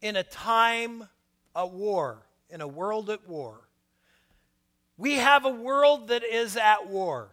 in a time of war, in a world at war. We have a world that is at war.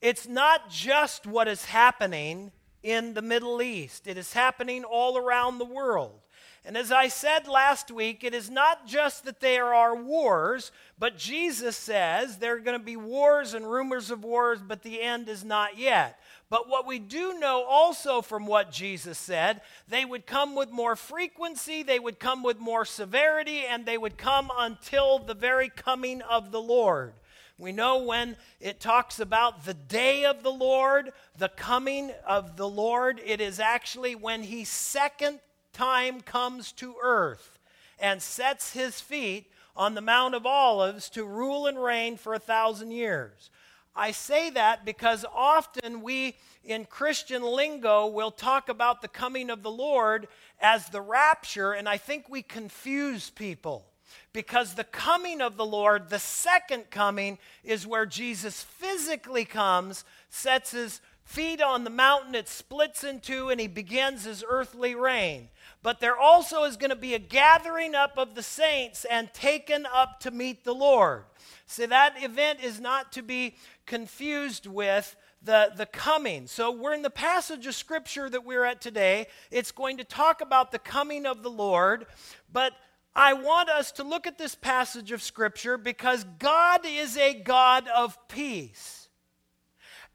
It's not just what is happening in the Middle East, it is happening all around the world. And as I said last week, it is not just that there are wars, but Jesus says there are going to be wars and rumors of wars, but the end is not yet. But what we do know also from what Jesus said, they would come with more frequency, they would come with more severity, and they would come until the very coming of the Lord. We know when it talks about the day of the Lord, the coming of the Lord, it is actually when he second time comes to earth and sets his feet on the Mount of Olives to rule and reign for a thousand years. I say that because often we in Christian lingo will talk about the coming of the Lord as the rapture, and I think we confuse people. Because the coming of the Lord, the second coming, is where Jesus physically comes, sets his feet on the mountain, it splits in two, and he begins his earthly reign but there also is going to be a gathering up of the saints and taken up to meet the Lord. So that event is not to be confused with the, the coming. So we're in the passage of scripture that we're at today. It's going to talk about the coming of the Lord, but I want us to look at this passage of scripture because God is a God of peace.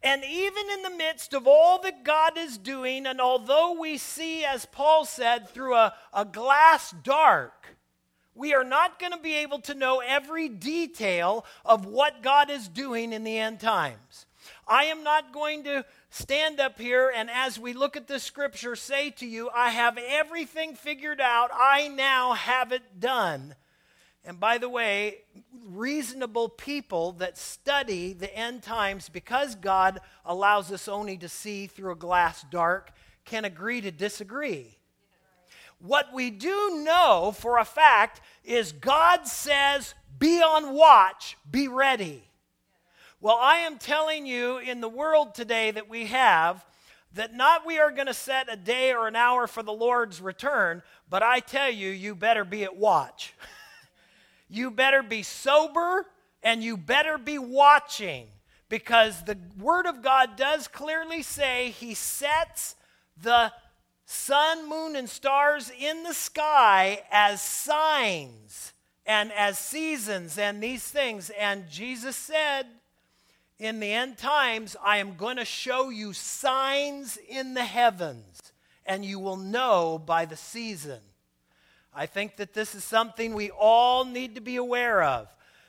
And even in the midst of all that God is doing, and although we see, as Paul said, through a, a glass dark, we are not going to be able to know every detail of what God is doing in the end times. I am not going to stand up here and, as we look at this scripture, say to you, I have everything figured out. I now have it done. And by the way, reasonable people that study the end times, because God allows us only to see through a glass dark, can agree to disagree. What we do know for a fact is God says, be on watch, be ready. Well, I am telling you in the world today that we have, that not we are going to set a day or an hour for the Lord's return, but I tell you, you better be at watch. you better be sober and you better be watching because the Word of God does clearly say He sets the sun, moon, and stars in the sky as signs and as seasons and these things. And Jesus said, in the end times, I am going to show you signs in the heavens, and you will know by the season. I think that this is something we all need to be aware of.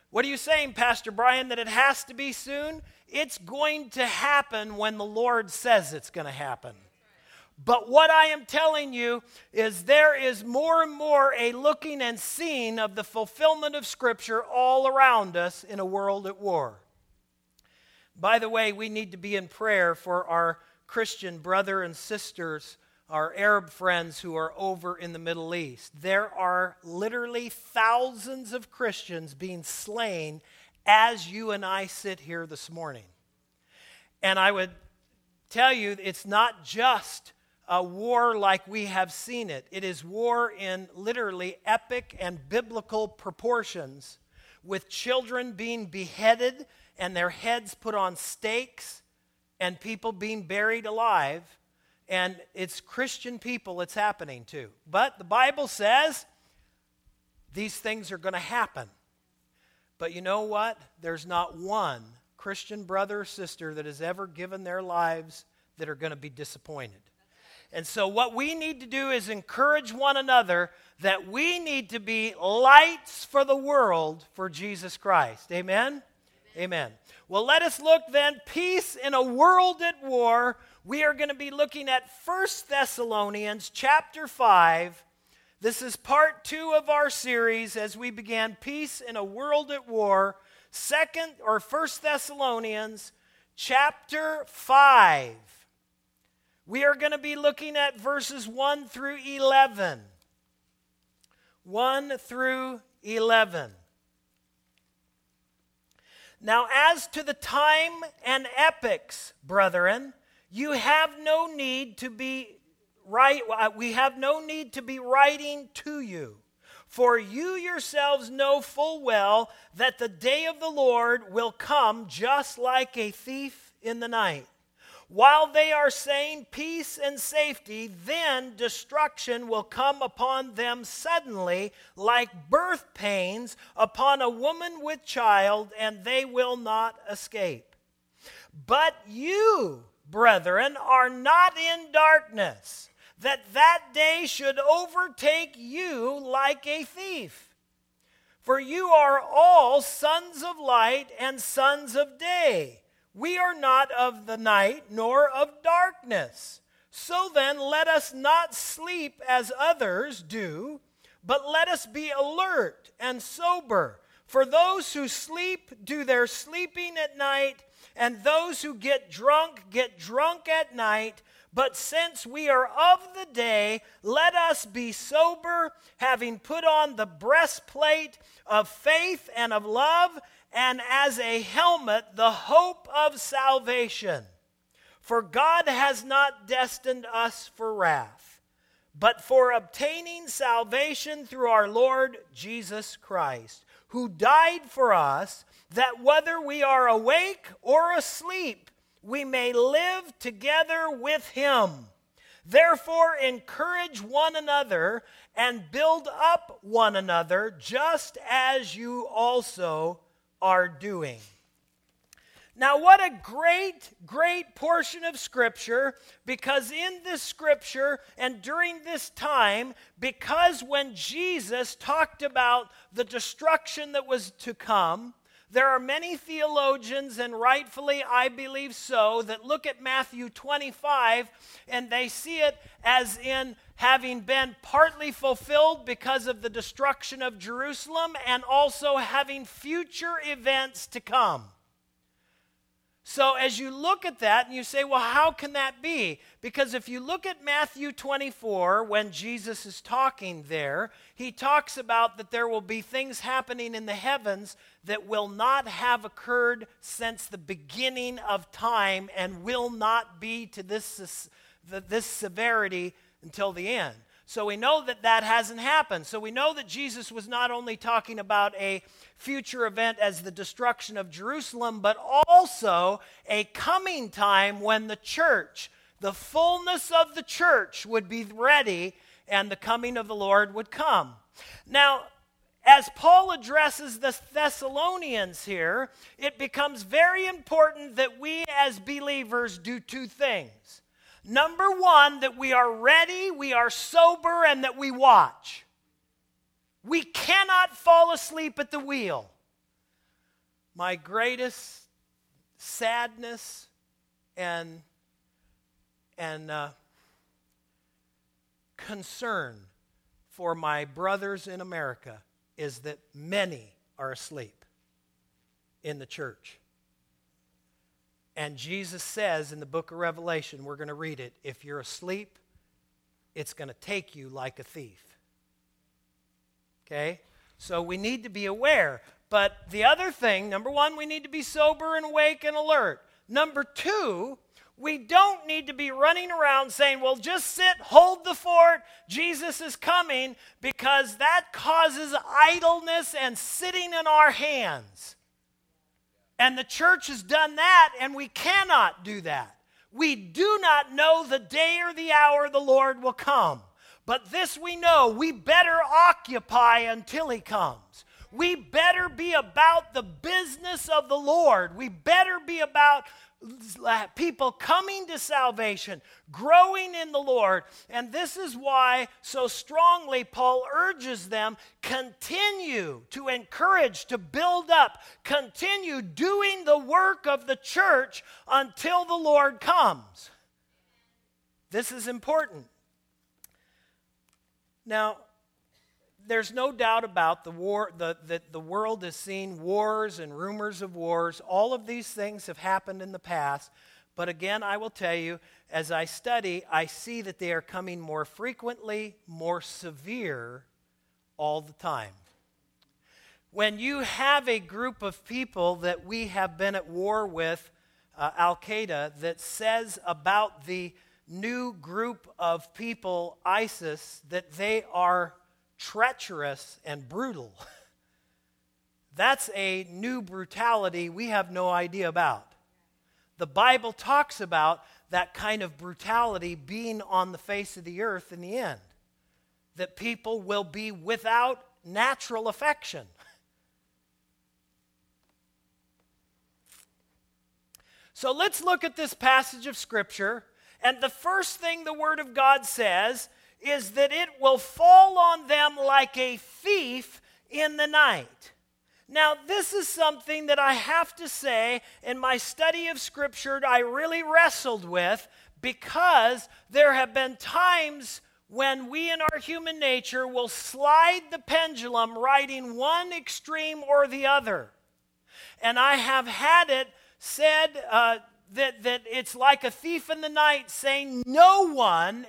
What are you saying, Pastor Brian, that it has to be soon? It's going to happen when the Lord says it's going to happen. But what I am telling you is there is more and more a looking and seeing of the fulfillment of Scripture all around us in a world at war. By the way, we need to be in prayer for our Christian brother and sisters our Arab friends who are over in the Middle East. There are literally thousands of Christians being slain as you and I sit here this morning. And I would tell you, it's not just a war like we have seen it, it is war in literally epic and biblical proportions, with children being beheaded and their heads put on stakes and people being buried alive and it's Christian people it's happening to. But the Bible says these things are going to happen. But you know what? There's not one Christian brother or sister that has ever given their lives that are going to be disappointed. And so, what we need to do is encourage one another that we need to be lights for the world for Jesus Christ. Amen? Amen. Amen. Well, let us look then peace in a world at war we are going to be looking at First Thessalonians chapter 5. This is part two of our series as we began Peace in a World at War. Second or First Thessalonians chapter 5. We are going to be looking at verses 1 through 11. 1 through 11. Now, as to the time and epochs, brethren, you have no need to be write, uh, we have no need to be writing to you. For you yourselves know full well that the day of the Lord will come just like a thief in the night. While they are saying peace and safety, then destruction will come upon them suddenly, like birth pains upon a woman with child, and they will not escape. But you, brethren, are not in darkness, that that day should overtake you like a thief. For you are all sons of light and sons of day. We are not of the night nor of darkness. So then, let us not sleep as others do, but let us be alert and sober. For those who sleep do their sleeping at night, and those who get drunk get drunk at night. But since we are of the day, let us be sober, having put on the breastplate of faith and of love and as a helmet the hope of salvation. For God has not destined us for wrath, but for obtaining salvation through our Lord Jesus Christ, who died for us, that whether we are awake or asleep, we may live together with him. Therefore, encourage one another and build up one another, just as you also are doing. Now, what a great, great portion of Scripture, because in this Scripture and during this time, because when Jesus talked about the destruction that was to come, there are many theologians, and rightfully I believe so, that look at Matthew 25 and they see it as in having been partly fulfilled because of the destruction of Jerusalem and also having future events to come. So, as you look at that and you say, well, how can that be? Because if you look at Matthew 24, when Jesus is talking there, he talks about that there will be things happening in the heavens that will not have occurred since the beginning of time and will not be to this, this severity until the end. So we know that that hasn't happened. So we know that Jesus was not only talking about a future event as the destruction of Jerusalem, but also a coming time when the church, the fullness of the church, would be ready and the coming of the Lord would come. Now, as Paul addresses the Thessalonians here, it becomes very important that we as believers do two things. Number one, that we are ready, we are sober, and that we watch. We cannot fall asleep at the wheel. My greatest sadness and, and uh, concern for my brothers in America is that many are asleep in the church. And Jesus says in the book of Revelation, we're going to read it if you're asleep, it's going to take you like a thief. Okay? So we need to be aware. But the other thing, number one, we need to be sober and awake and alert. Number two, we don't need to be running around saying, well, just sit, hold the fort, Jesus is coming, because that causes idleness and sitting in our hands. And the church has done that, and we cannot do that. We do not know the day or the hour the Lord will come. But this we know we better occupy until he comes. We better be about the business of the Lord. We better be about people coming to salvation, growing in the Lord. And this is why so strongly Paul urges them continue to encourage, to build up, continue doing the work of the church until the Lord comes. This is important. Now, there's no doubt about the war the, the, the world has seen wars and rumors of wars. All of these things have happened in the past. But again i will tell you as i study i see that they are coming more frequently more severe all the time. When you have a group of people that we have been at war with uh, al qaeda that says about the new group of people, ISIS, that they are treacherous and brutal. That's a new brutality we have no idea about. The Bible talks about that kind of brutality being on the face of the earth in the end. That people will be without natural affection. So let's look at this passage of Scripture. And the first thing the Word of God says is that it will fall on them like a thief in the night. Now, this is something that I have to say in my study of Scripture, I really wrestled with because there have been times when we in our human nature will slide the pendulum in one extreme or the other. And I have had it said uh, that, that it's like a thief in the night saying, No one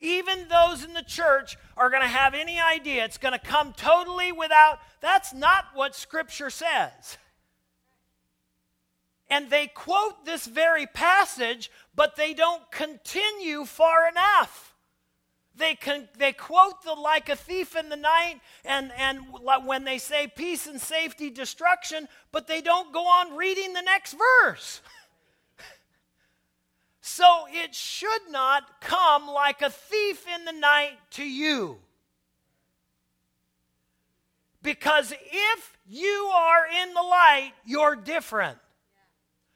even those in the church are going to have any idea. It's going to come totally without. That's not what Scripture says. And they quote this very passage, but they don't continue far enough. They, can, they quote the like a thief in the night, and, and when they say peace and safety, destruction, but they don't go on reading the next verse. So it should not come like a thief in the night to you. Because if you are in the light, you're different.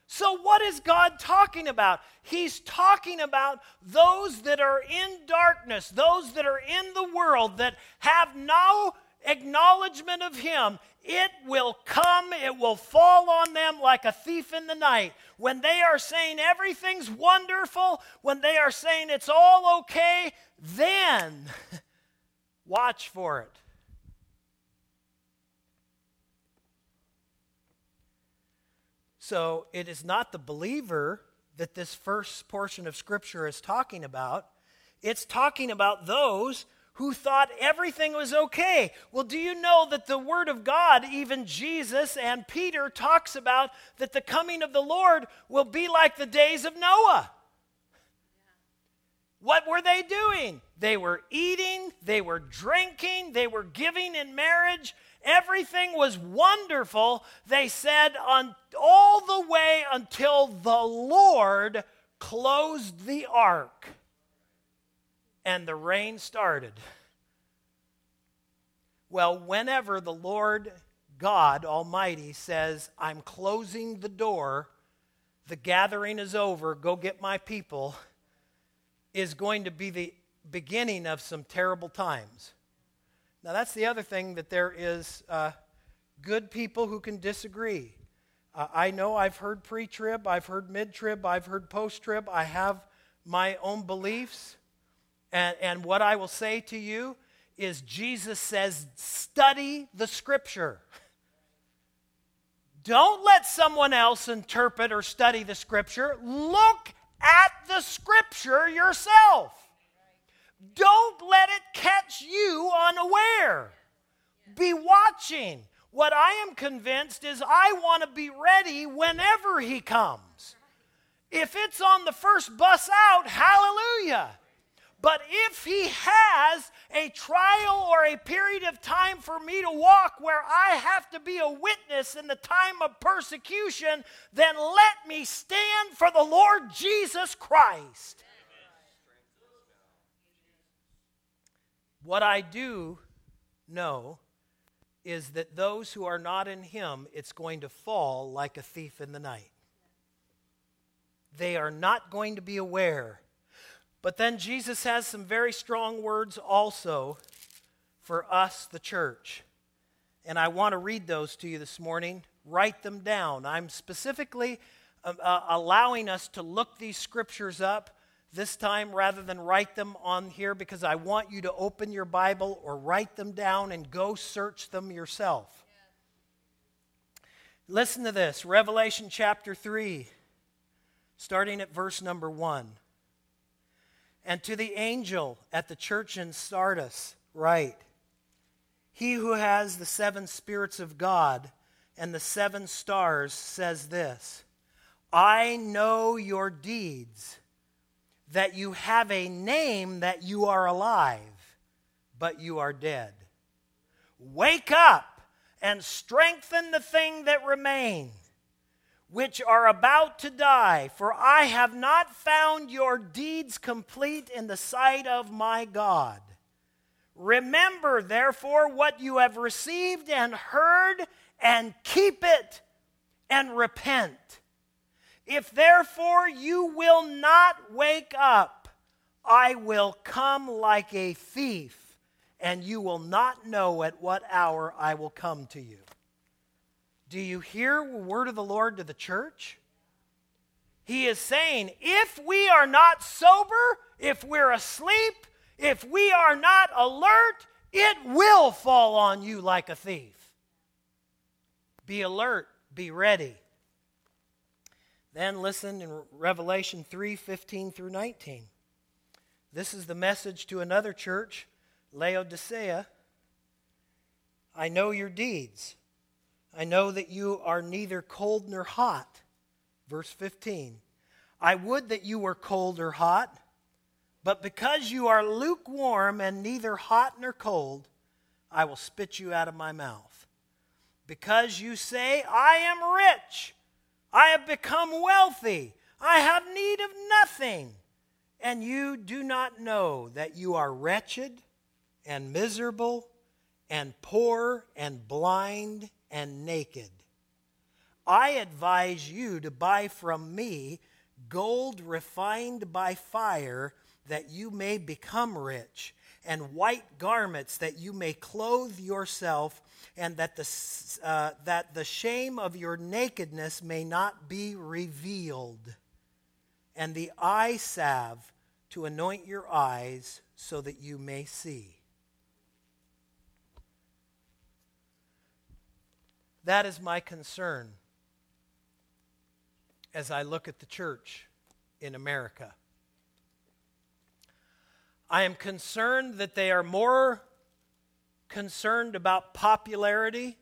So, what is God talking about? He's talking about those that are in darkness, those that are in the world that have no acknowledgement of Him it will come, it will fall on them like a thief in the night. When they are saying everything's wonderful, when they are saying it's all okay, then watch for it. So it is not the believer that this first portion of Scripture is talking about. It's talking about those who thought everything was okay. Well, do you know that the Word of God, even Jesus and Peter, talks about that the coming of the Lord will be like the days of Noah? What were they doing? They were eating, they were drinking, they were giving in marriage. Everything was wonderful, they said, on, all the way until the Lord closed the ark and the rain started. Well, whenever the Lord God Almighty says, I'm closing the door, the gathering is over, go get my people, is going to be the beginning of some terrible times. Now, that's the other thing that there is uh, good people who can disagree. Uh, I know I've heard pre trib, I've heard mid trib, I've heard post trib. I have my own beliefs. And, and what I will say to you is Jesus says, study the scripture. Don't let someone else interpret or study the scripture. Look at the scripture yourself. Don't let it catch you unaware. Be watching. What I am convinced is I want to be ready whenever he comes. If it's on the first bus out, hallelujah. But if he has a trial or a period of time for me to walk where I have to be a witness in the time of persecution, then let me stand for the Lord Jesus Christ. What I do know is that those who are not in him, it's going to fall like a thief in the night. They are not going to be aware but then Jesus has some very strong words also for us, the church. And I want to read those to you this morning. Write them down. I'm specifically uh, uh, allowing us to look these scriptures up this time rather than write them on here because I want you to open your Bible or write them down and go search them yourself. Listen to this Revelation chapter 3, starting at verse number 1. And to the angel at the church in Sardis, write He who has the seven spirits of God and the seven stars says this I know your deeds, that you have a name that you are alive, but you are dead. Wake up and strengthen the thing that remains, which are about to die, for I have not found your deeds complete in the sight of my God. Remember, therefore, what you have received and heard, and keep it and repent. If therefore you will not wake up, I will come like a thief, and you will not know at what hour I will come to you. Do you hear the word of the Lord to the church? He is saying, if we are not sober, if we're asleep, if we are not alert, it will fall on you like a thief. Be alert, be ready. Then listen in Revelation 3 15 through 19. This is the message to another church, Laodicea. I know your deeds. I know that you are neither cold nor hot. Verse 15. I would that you were cold or hot, but because you are lukewarm and neither hot nor cold, I will spit you out of my mouth. Because you say, I am rich I have become wealthy. I have need of nothing. And you do not know that you are wretched and miserable and poor and blind and naked. I advise you to buy from me gold refined by fire that you may become rich, and white garments that you may clothe yourself and that the, uh, that the shame of your nakedness may not be revealed, and the eye salve to anoint your eyes so that you may see. That is my concern as I look at the church in America. I am concerned that they are more concerned about popularity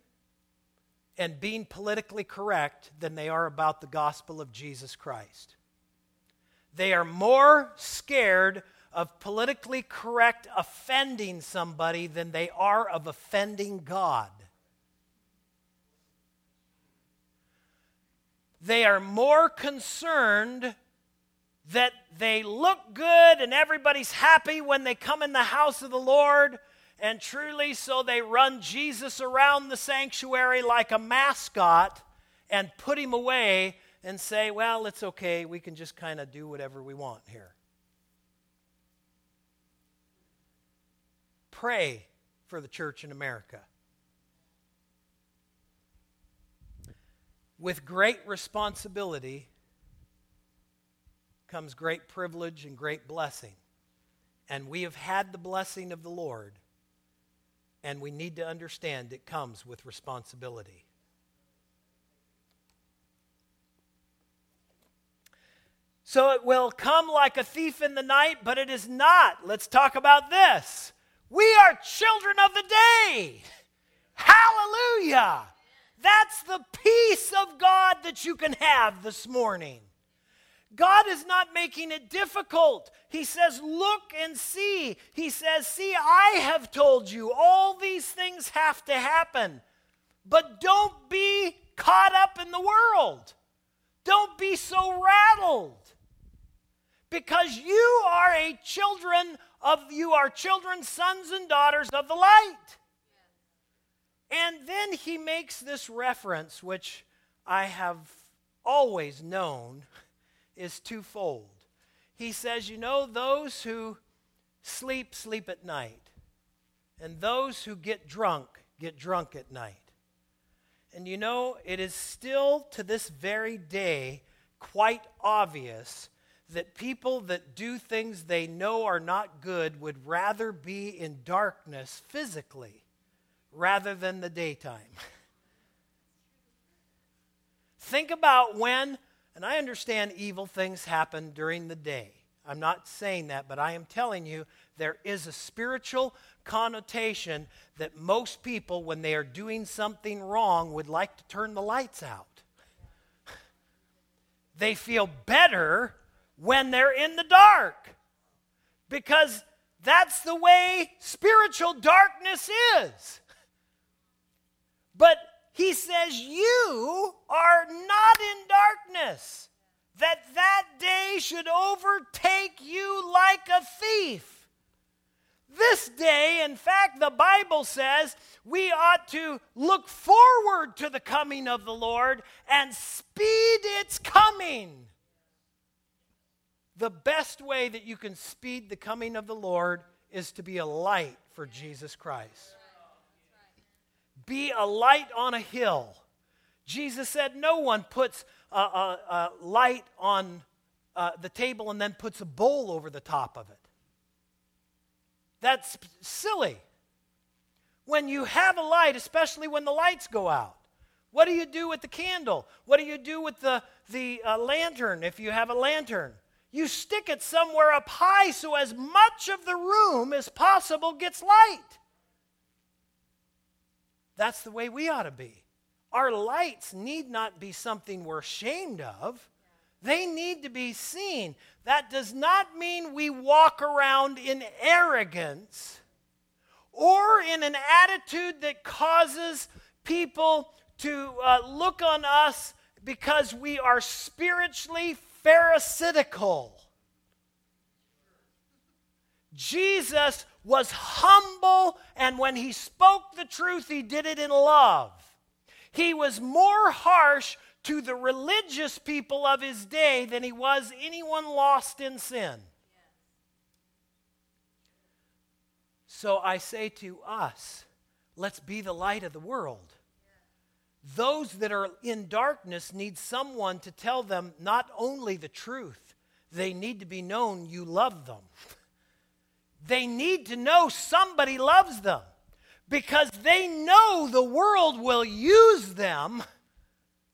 and being politically correct than they are about the gospel of Jesus Christ. They are more scared of politically correct offending somebody than they are of offending God. They are more concerned that they look good and everybody's happy when they come in the house of the Lord and truly, so they run Jesus around the sanctuary like a mascot and put him away and say, well, it's okay. We can just kind of do whatever we want here. Pray for the church in America. With great responsibility comes great privilege and great blessing. And we have had the blessing of the Lord and we need to understand it comes with responsibility. So it will come like a thief in the night, but it is not. Let's talk about this. We are children of the day. Hallelujah. That's the peace of God that you can have this morning. God is not making it difficult. He says, Look and see. He says, See, I have told you all these things have to happen. But don't be caught up in the world. Don't be so rattled. Because you are a children of you are children, sons and daughters of the light. And then he makes this reference, which I have always known is twofold. He says, You know, those who sleep, sleep at night, and those who get drunk, get drunk at night. And you know, it is still to this very day quite obvious that people that do things they know are not good would rather be in darkness physically rather than the daytime. Think about when and I understand evil things happen during the day. I'm not saying that, but I am telling you there is a spiritual connotation that most people, when they are doing something wrong, would like to turn the lights out. They feel better when they're in the dark. Because that's the way spiritual darkness is. But he says, You are not in darkness, that that day should overtake you like a thief. This day, in fact, the Bible says we ought to look forward to the coming of the Lord and speed its coming. The best way that you can speed the coming of the Lord is to be a light for Jesus Christ. Be a light on a hill. Jesus said, No one puts a, a, a light on uh, the table and then puts a bowl over the top of it. That's silly. When you have a light, especially when the lights go out, what do you do with the candle? What do you do with the, the uh, lantern if you have a lantern? You stick it somewhere up high so as much of the room as possible gets light. That's the way we ought to be. Our lights need not be something we're ashamed of. They need to be seen. That does not mean we walk around in arrogance or in an attitude that causes people to uh, look on us because we are spiritually pharisaical. Jesus was humble, and when he spoke the truth, he did it in love. He was more harsh to the religious people of his day than he was anyone lost in sin. So I say to us, let's be the light of the world. Those that are in darkness need someone to tell them not only the truth, they need to be known you love them. They need to know somebody loves them because they know the world will use them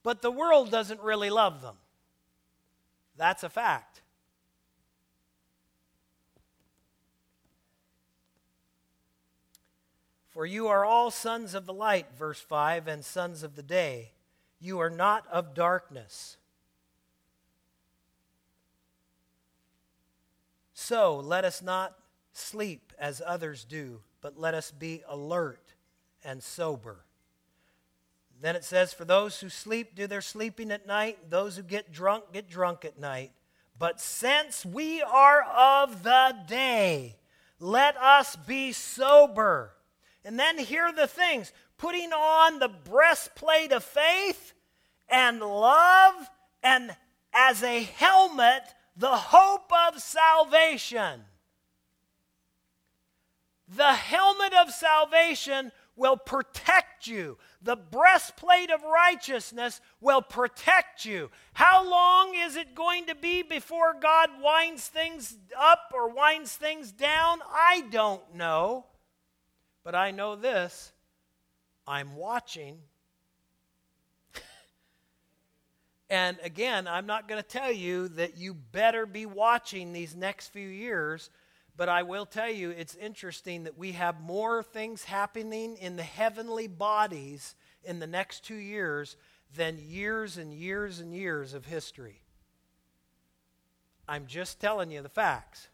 but the world doesn't really love them. That's a fact. For you are all sons of the light, verse 5, and sons of the day. You are not of darkness. So let us not sleep as others do, but let us be alert and sober. Then it says, For those who sleep, do their sleeping at night. Those who get drunk, get drunk at night. But since we are of the day, let us be sober. And then here are the things putting on the breastplate of faith and love, and as a helmet, the hope of salvation. The helmet of salvation will protect you. The breastplate of righteousness will protect you. How long is it going to be before God winds things up or winds things down? I don't know. But I know this I'm watching. and again, I'm not going to tell you that you better be watching these next few years but I will tell you, it's interesting that we have more things happening in the heavenly bodies in the next two years than years and years and years of history. I'm just telling you the facts.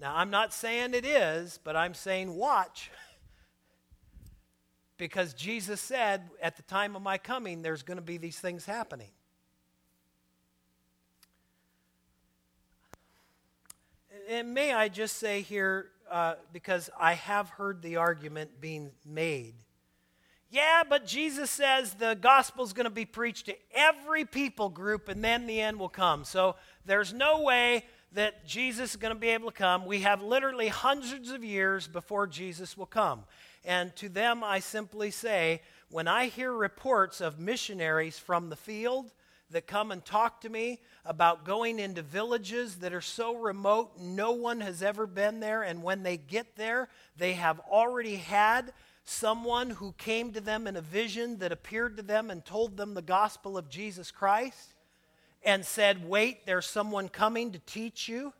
Now, I'm not saying it is, but I'm saying watch. because Jesus said, at the time of my coming, there's going to be these things happening. And may I just say here, uh, because I have heard the argument being made. Yeah, but Jesus says the gospel is going to be preached to every people group and then the end will come. So there's no way that Jesus is going to be able to come. We have literally hundreds of years before Jesus will come. And to them, I simply say, when I hear reports of missionaries from the field that come and talk to me about going into villages that are so remote, no one has ever been there. And when they get there, they have already had someone who came to them in a vision that appeared to them and told them the gospel of Jesus Christ and said, Wait, there's someone coming to teach you.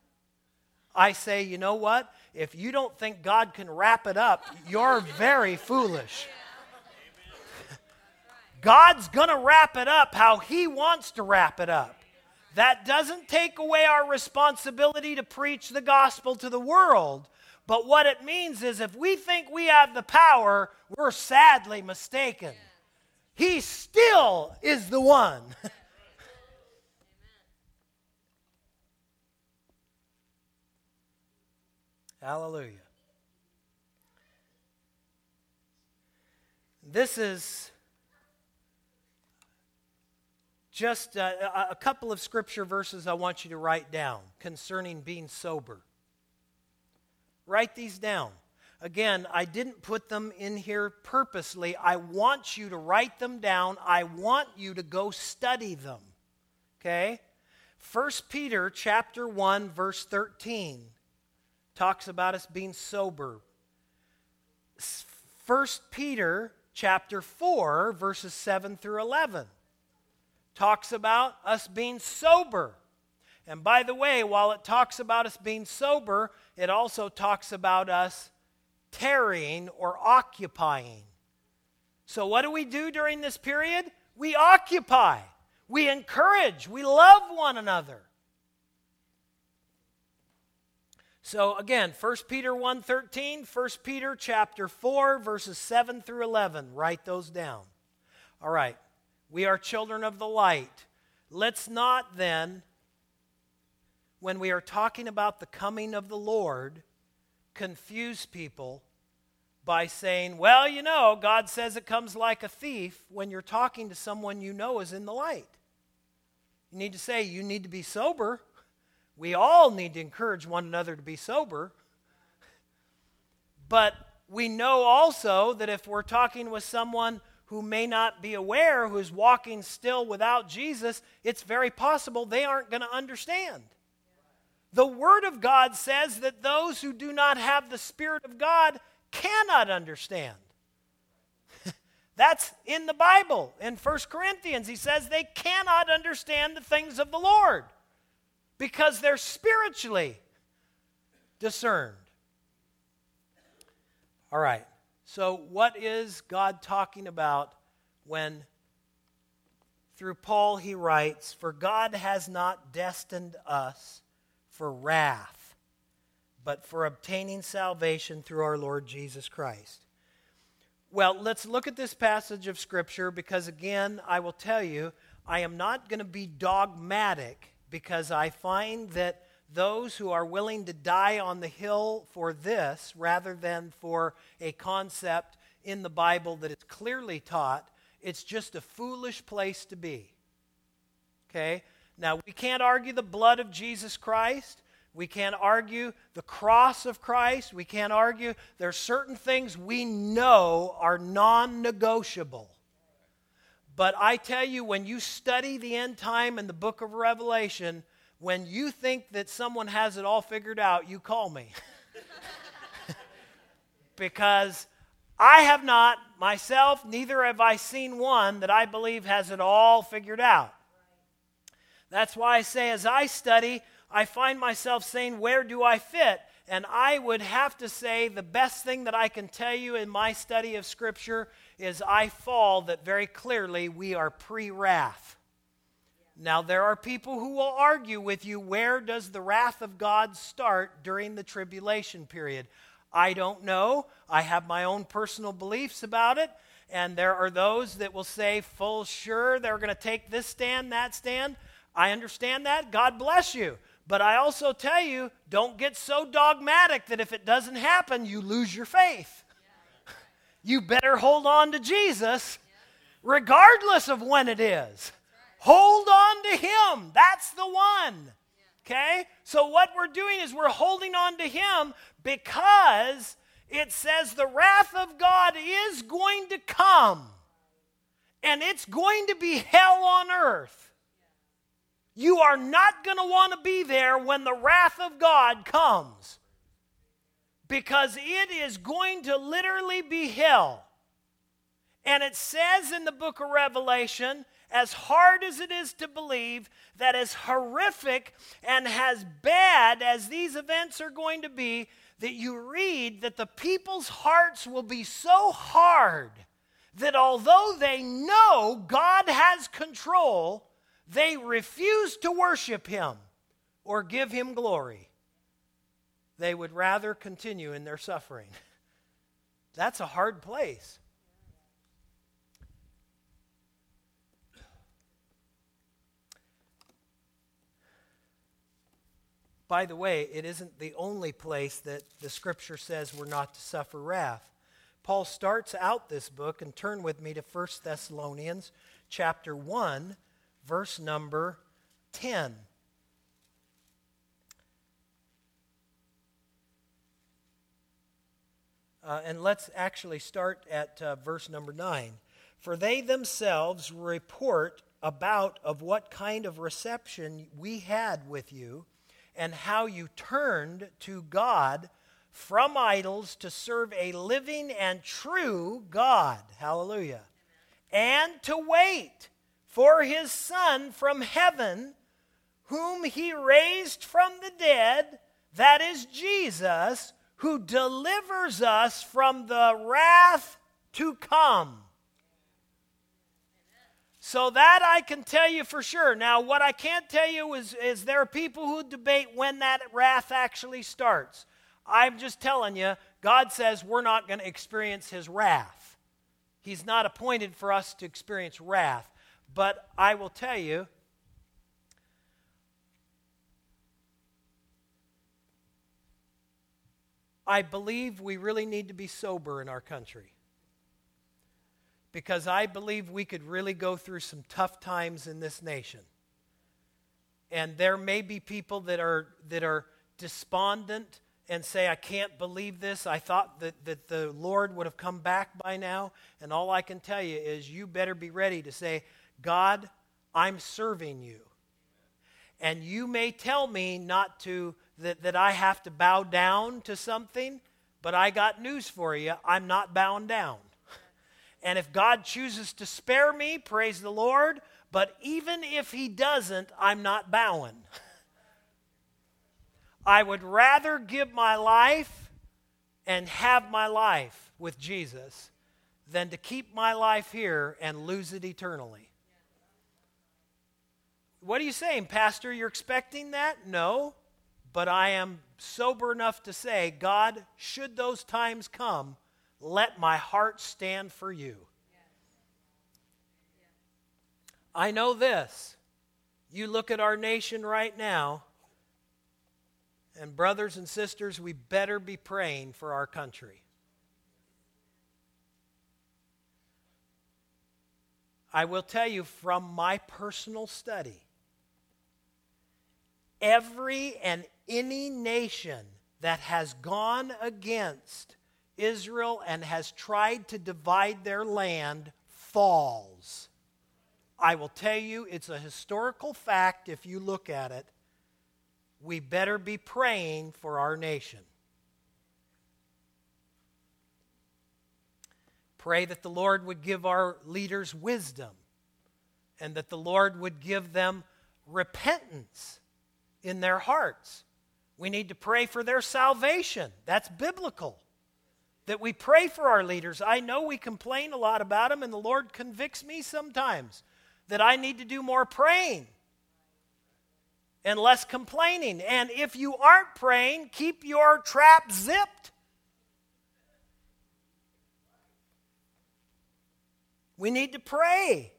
I say, you know what? If you don't think God can wrap it up, you're very foolish. God's going to wrap it up how He wants to wrap it up. That doesn't take away our responsibility to preach the gospel to the world. But what it means is if we think we have the power, we're sadly mistaken. He still is the one. Hallelujah. This is just uh, a, a, couple of scripture verses I want you to write down concerning being sober. Write these down. Again, I didn't put them in here purposely. I want you to write them down. I want you to go study them. Okay? 1 Peter chapter 1 verse 13 talks about us being sober. 1 Peter chapter 4, verses 7 through 11, talks about us being sober. And by the way, while it talks about us being sober, it also talks about us tarrying or occupying. So, what do we do during this period? We occupy, we encourage, we love one another. So again, 1 Peter 1:13, 1 Peter chapter 4 verses 7 through 11. Write those down. All right. We are children of the light. Let's not then when we are talking about the coming of the Lord confuse people by saying, "Well, you know, God says it comes like a thief" when you're talking to someone you know is in the light. You need to say, "You need to be sober." We all need to encourage one another to be sober. But we know also that if we're talking with someone who may not be aware, who's walking still without Jesus, it's very possible they aren't going to understand. The Word of God says that those who do not have the Spirit of God cannot understand. That's in the Bible. In 1 Corinthians, he says they cannot understand the things of the Lord because they're spiritually discerned. All right. So, what is God talking about when, through Paul, he writes, For God has not destined us for wrath, but for obtaining salvation through our Lord Jesus Christ. Well, let's look at this passage of Scripture because, again, I will tell you, I am not going to be dogmatic because I find that those who are willing to die on the hill for this rather than for a concept in the Bible that is clearly taught, it's just a foolish place to be. Okay? Now, we can't argue the blood of Jesus Christ. We can't argue the cross of Christ. We can't argue there are certain things we know are non negotiable. But I tell you, when you study the end time in the book of Revelation, when you think that someone has it all figured out, you call me. because I have not, myself, neither have I seen one that I believe has it all figured out. That's why I say, as I study, I find myself saying, Where do I fit? And I would have to say the best thing that I can tell you in my study of Scripture is I fall that very clearly we are pre wrath. Now, there are people who will argue with you where does the wrath of God start during the tribulation period? I don't know. I have my own personal beliefs about it. And there are those that will say, full sure, they're going to take this stand, that stand. I understand that. God bless you. But I also tell you, don't get so dogmatic that if it doesn't happen, you lose your faith. You better hold on to Jesus regardless of when it is. Hold on to Him. That's the one. Okay? So, what we're doing is we're holding on to Him because it says the wrath of God is going to come and it's going to be hell on earth. You are not going to want to be there when the wrath of God comes because it is going to literally be hell. And it says in the book of Revelation, as hard as it is to believe, that as horrific and as bad as these events are going to be, that you read that the people's hearts will be so hard that although they know God has control, They refuse to worship him or give him glory. They would rather continue in their suffering. That's a hard place. By the way, it isn't the only place that the scripture says we're not to suffer wrath. Paul starts out this book, and turn with me to 1 Thessalonians chapter 1, verse number 10. Uh, and let's actually start at uh, verse number 9. For they themselves report about of what kind of reception we had with you and how you turned to God from idols to serve a living and true God. Hallelujah. And to wait for his Son from heaven, whom he raised from the dead, that is Jesus, who delivers us from the wrath to come. So that I can tell you for sure. Now, what I can't tell you is, is there are people who debate when that wrath actually starts. I'm just telling you, God says we're not going to experience his wrath. He's not appointed for us to experience wrath. But I will tell you, I believe we really need to be sober in our country because I believe we could really go through some tough times in this nation. And there may be people that are, that are despondent and say, I can't believe this. I thought that, that the Lord would have come back by now. And all I can tell you is, you better be ready to say, God, I'm serving you. And you may tell me not to, that, that I have to bow down to something, but I got news for you. I'm not bowing down. And if God chooses to spare me, praise the Lord. But even if He doesn't, I'm not bowing. I would rather give my life and have my life with Jesus than to keep my life here and lose it eternally. What are you saying, Pastor? You're expecting that? No. But I am sober enough to say, God, should those times come, let my heart stand for you. I know this. You look at our nation right now, and brothers and sisters, we better be praying for our country. I will tell you from my personal study every and any nation that has gone against Israel and has tried to divide their land falls. I will tell you, it's a historical fact if you look at it. We better be praying for our nation. Pray that the Lord would give our leaders wisdom and that the Lord would give them repentance in their hearts. We need to pray for their salvation. That's biblical that we pray for our leaders. I know we complain a lot about them, and the Lord convicts me sometimes that I need to do more praying and less complaining. And if you aren't praying, keep your trap zipped. We need to pray.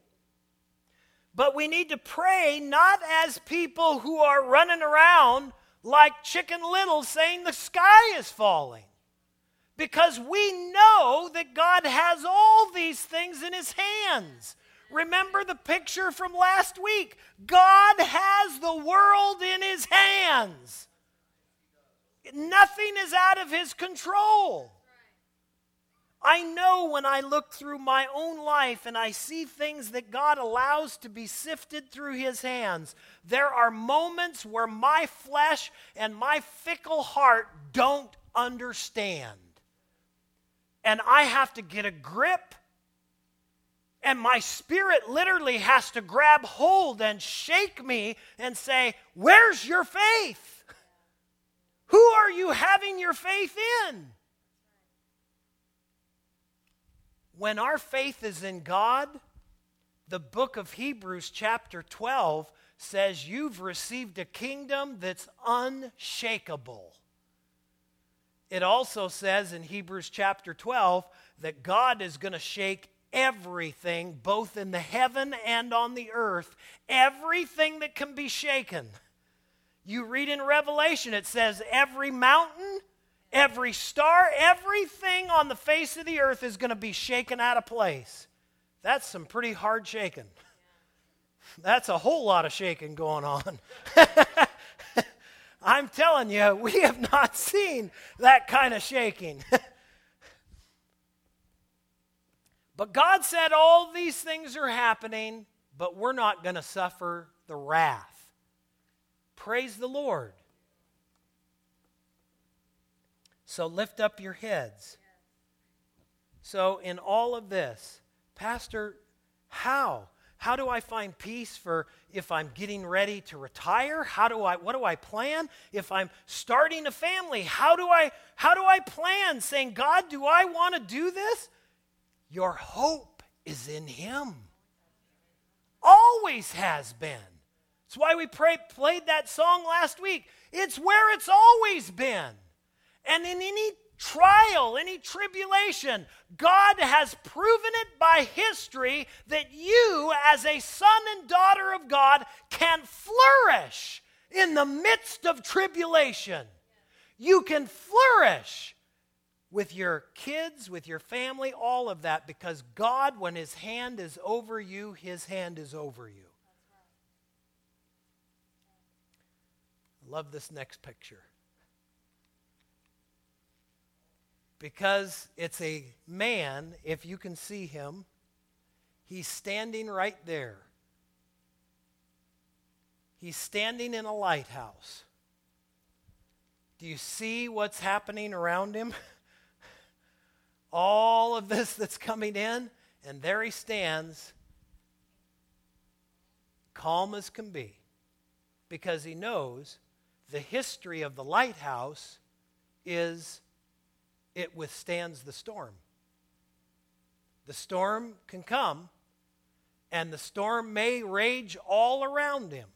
But we need to pray not as people who are running around like chicken little saying the sky is falling because we know that God has all these things in His hands. Remember the picture from last week. God has the world in His hands, nothing is out of His control. I know when I look through my own life and I see things that God allows to be sifted through His hands, there are moments where my flesh and my fickle heart don't understand and I have to get a grip. And my spirit literally has to grab hold and shake me and say, Where's your faith? Who are you having your faith in? When our faith is in God, the book of Hebrews, chapter 12, says you've received a kingdom that's unshakable. It also says in Hebrews chapter 12 that God is going to shake everything, both in the heaven and on the earth, everything that can be shaken. You read in Revelation, it says every mountain, every star, everything on the face of the earth is going to be shaken out of place. That's some pretty hard shaking. That's a whole lot of shaking going on. I'm telling you, we have not seen that kind of shaking. but God said all these things are happening, but we're not going to suffer the wrath. Praise the Lord. So lift up your heads. So, in all of this, Pastor, how? How do I find peace for if I'm getting ready to retire? How do I what do I plan? If I'm starting a family, how do I how do I plan saying, "God, do I want to do this?" Your hope is in him. Always has been. That's why we pray, played that song last week. It's where it's always been. And in any trial, any tribulation, God has proven it by history that you, as a son and daughter of God, can flourish in the midst of tribulation. You can flourish with your kids, with your family, all of that, because God, when His hand is over you, His hand is over you. I love this next picture. Because it's a man, if you can see him, he's standing right there. He's standing in a lighthouse. Do you see what's happening around him? All of this that's coming in, and there he stands, calm as can be, because he knows the history of the lighthouse is it withstands the storm. The storm can come, and the storm may rage all around him,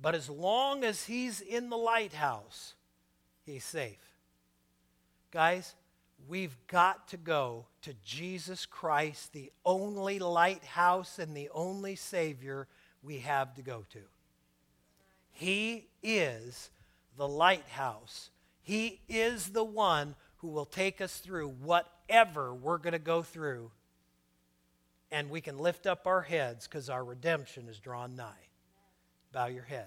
but as long as he's in the lighthouse, he's safe. Guys, we've got to go to Jesus Christ, the only lighthouse and the only Savior we have to go to. He is the lighthouse. He is the one who will take us through whatever we're going to go through. And we can lift up our heads because our redemption is drawn nigh. Bow your head.